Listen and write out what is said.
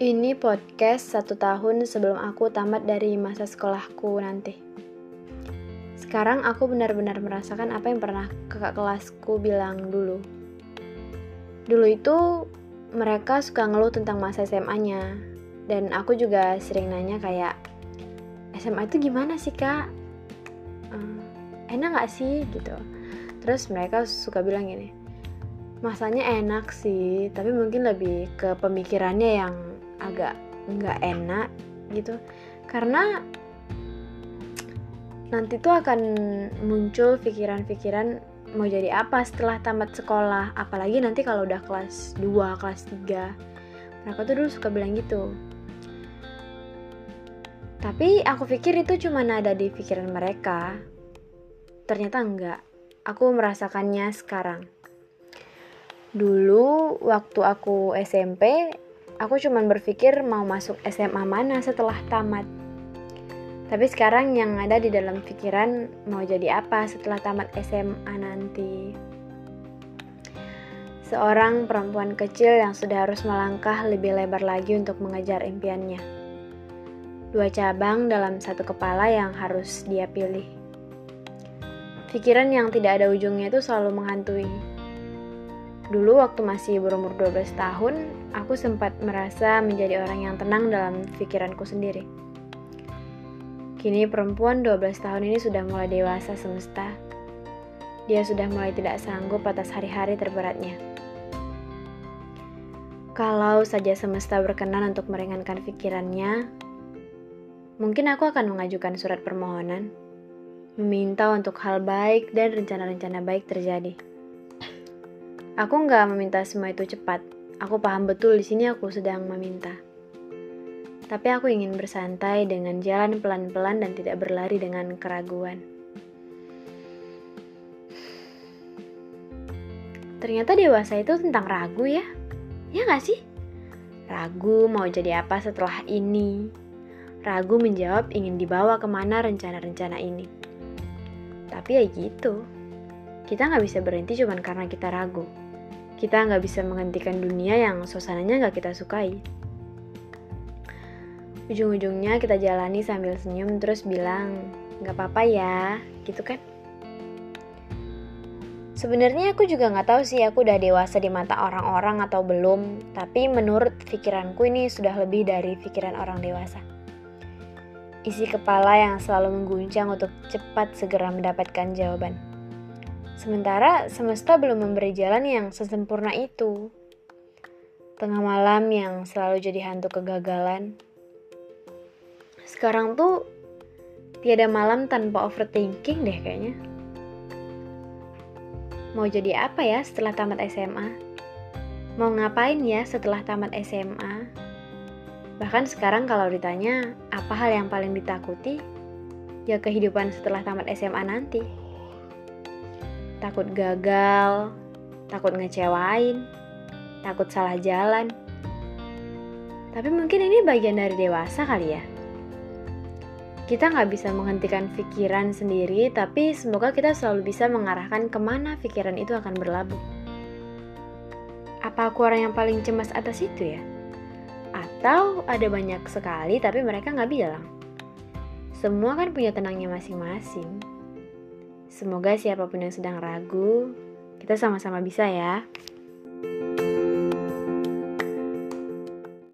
Ini podcast satu tahun sebelum aku tamat dari masa sekolahku nanti. Sekarang aku benar-benar merasakan apa yang pernah kakak kelasku bilang dulu. Dulu itu mereka suka ngeluh tentang masa SMA-nya. Dan aku juga sering nanya kayak, SMA itu gimana sih kak? Uh, enak gak sih? gitu. Terus mereka suka bilang gini, masanya enak sih, tapi mungkin lebih ke pemikirannya yang agak nggak enak gitu. Karena nanti tuh akan muncul pikiran-pikiran mau jadi apa setelah tamat sekolah. Apalagi nanti kalau udah kelas 2, kelas 3 mereka tuh dulu suka bilang gitu. Tapi aku pikir itu cuma ada di pikiran mereka. Ternyata enggak. Aku merasakannya sekarang. Dulu waktu aku SMP aku cuma berpikir mau masuk SMA mana setelah tamat. Tapi sekarang yang ada di dalam pikiran mau jadi apa setelah tamat SMA nanti. Seorang perempuan kecil yang sudah harus melangkah lebih lebar lagi untuk mengejar impiannya. Dua cabang dalam satu kepala yang harus dia pilih. Pikiran yang tidak ada ujungnya itu selalu menghantui Dulu waktu masih berumur 12 tahun, aku sempat merasa menjadi orang yang tenang dalam pikiranku sendiri. Kini perempuan 12 tahun ini sudah mulai dewasa semesta. Dia sudah mulai tidak sanggup atas hari-hari terberatnya. Kalau saja semesta berkenan untuk meringankan pikirannya, mungkin aku akan mengajukan surat permohonan, meminta untuk hal baik dan rencana-rencana baik terjadi. Aku nggak meminta semua itu cepat. Aku paham betul di sini aku sedang meminta. Tapi aku ingin bersantai dengan jalan pelan-pelan dan tidak berlari dengan keraguan. Ternyata dewasa itu tentang ragu ya? Ya nggak sih? Ragu mau jadi apa setelah ini? Ragu menjawab ingin dibawa ke mana rencana-rencana ini. Tapi ya gitu, kita nggak bisa berhenti cuma karena kita ragu kita nggak bisa menghentikan dunia yang suasananya nggak kita sukai. Ujung-ujungnya kita jalani sambil senyum terus bilang, nggak apa-apa ya, gitu kan? Sebenarnya aku juga nggak tahu sih aku udah dewasa di mata orang-orang atau belum, tapi menurut pikiranku ini sudah lebih dari pikiran orang dewasa. Isi kepala yang selalu mengguncang untuk cepat segera mendapatkan jawaban. Sementara semesta belum memberi jalan yang sesempurna itu. Tengah malam yang selalu jadi hantu kegagalan. Sekarang tuh tiada malam tanpa overthinking deh kayaknya. Mau jadi apa ya setelah tamat SMA? Mau ngapain ya setelah tamat SMA? Bahkan sekarang kalau ditanya apa hal yang paling ditakuti, ya kehidupan setelah tamat SMA nanti takut gagal, takut ngecewain, takut salah jalan. Tapi mungkin ini bagian dari dewasa kali ya. Kita nggak bisa menghentikan pikiran sendiri, tapi semoga kita selalu bisa mengarahkan ke mana pikiran itu akan berlabuh. Apa aku orang yang paling cemas atas itu ya? Atau ada banyak sekali tapi mereka nggak bilang? Semua kan punya tenangnya masing-masing. Semoga siapa pun yang sedang ragu, kita sama-sama bisa ya.